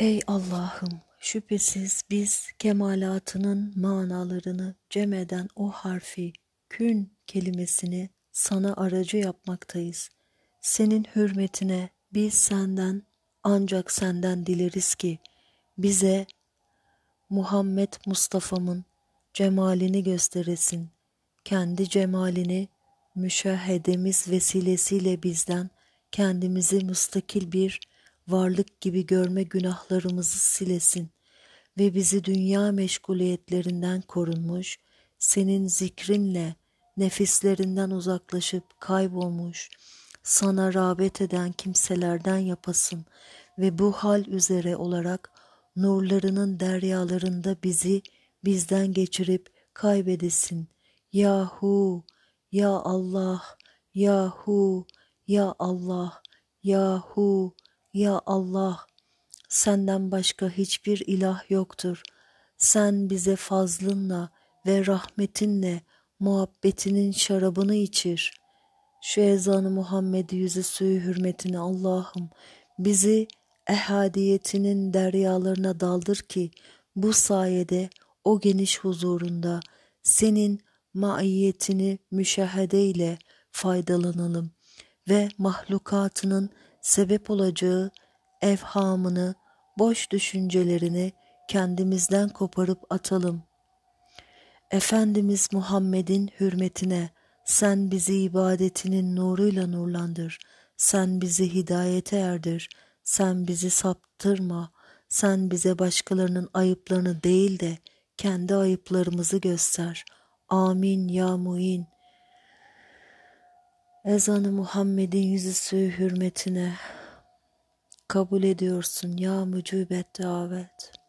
Ey Allah'ım şüphesiz biz kemalatının manalarını cem eden o harfi kün kelimesini sana aracı yapmaktayız. Senin hürmetine biz senden ancak senden dileriz ki bize Muhammed Mustafa'mın cemalini gösteresin. Kendi cemalini müşahedemiz vesilesiyle bizden kendimizi müstakil bir varlık gibi görme günahlarımızı silesin ve bizi dünya meşguliyetlerinden korunmuş, senin zikrinle nefislerinden uzaklaşıp kaybolmuş, sana rağbet eden kimselerden yapasın ve bu hal üzere olarak nurlarının deryalarında bizi bizden geçirip kaybedesin. Yahu, ya Allah, Yahu, ya Allah, Yahu, ya Allah, senden başka hiçbir ilah yoktur. Sen bize fazlınla ve rahmetinle muhabbetinin şarabını içir. Şu ezanı Muhammed yüzü suyu hürmetine Allah'ım bizi ehadiyetinin deryalarına daldır ki bu sayede o geniş huzurunda senin maiyetini müşahedeyle faydalanalım ve mahlukatının sebep olacağı evhamını, boş düşüncelerini kendimizden koparıp atalım. Efendimiz Muhammed'in hürmetine sen bizi ibadetinin nuruyla nurlandır. Sen bizi hidayete erdir. Sen bizi saptırma. Sen bize başkalarının ayıplarını değil de kendi ayıplarımızı göster. Amin ya muin. Ezanı Muhammed'in yüzüsü hürmetine kabul ediyorsun ya mücibet davet.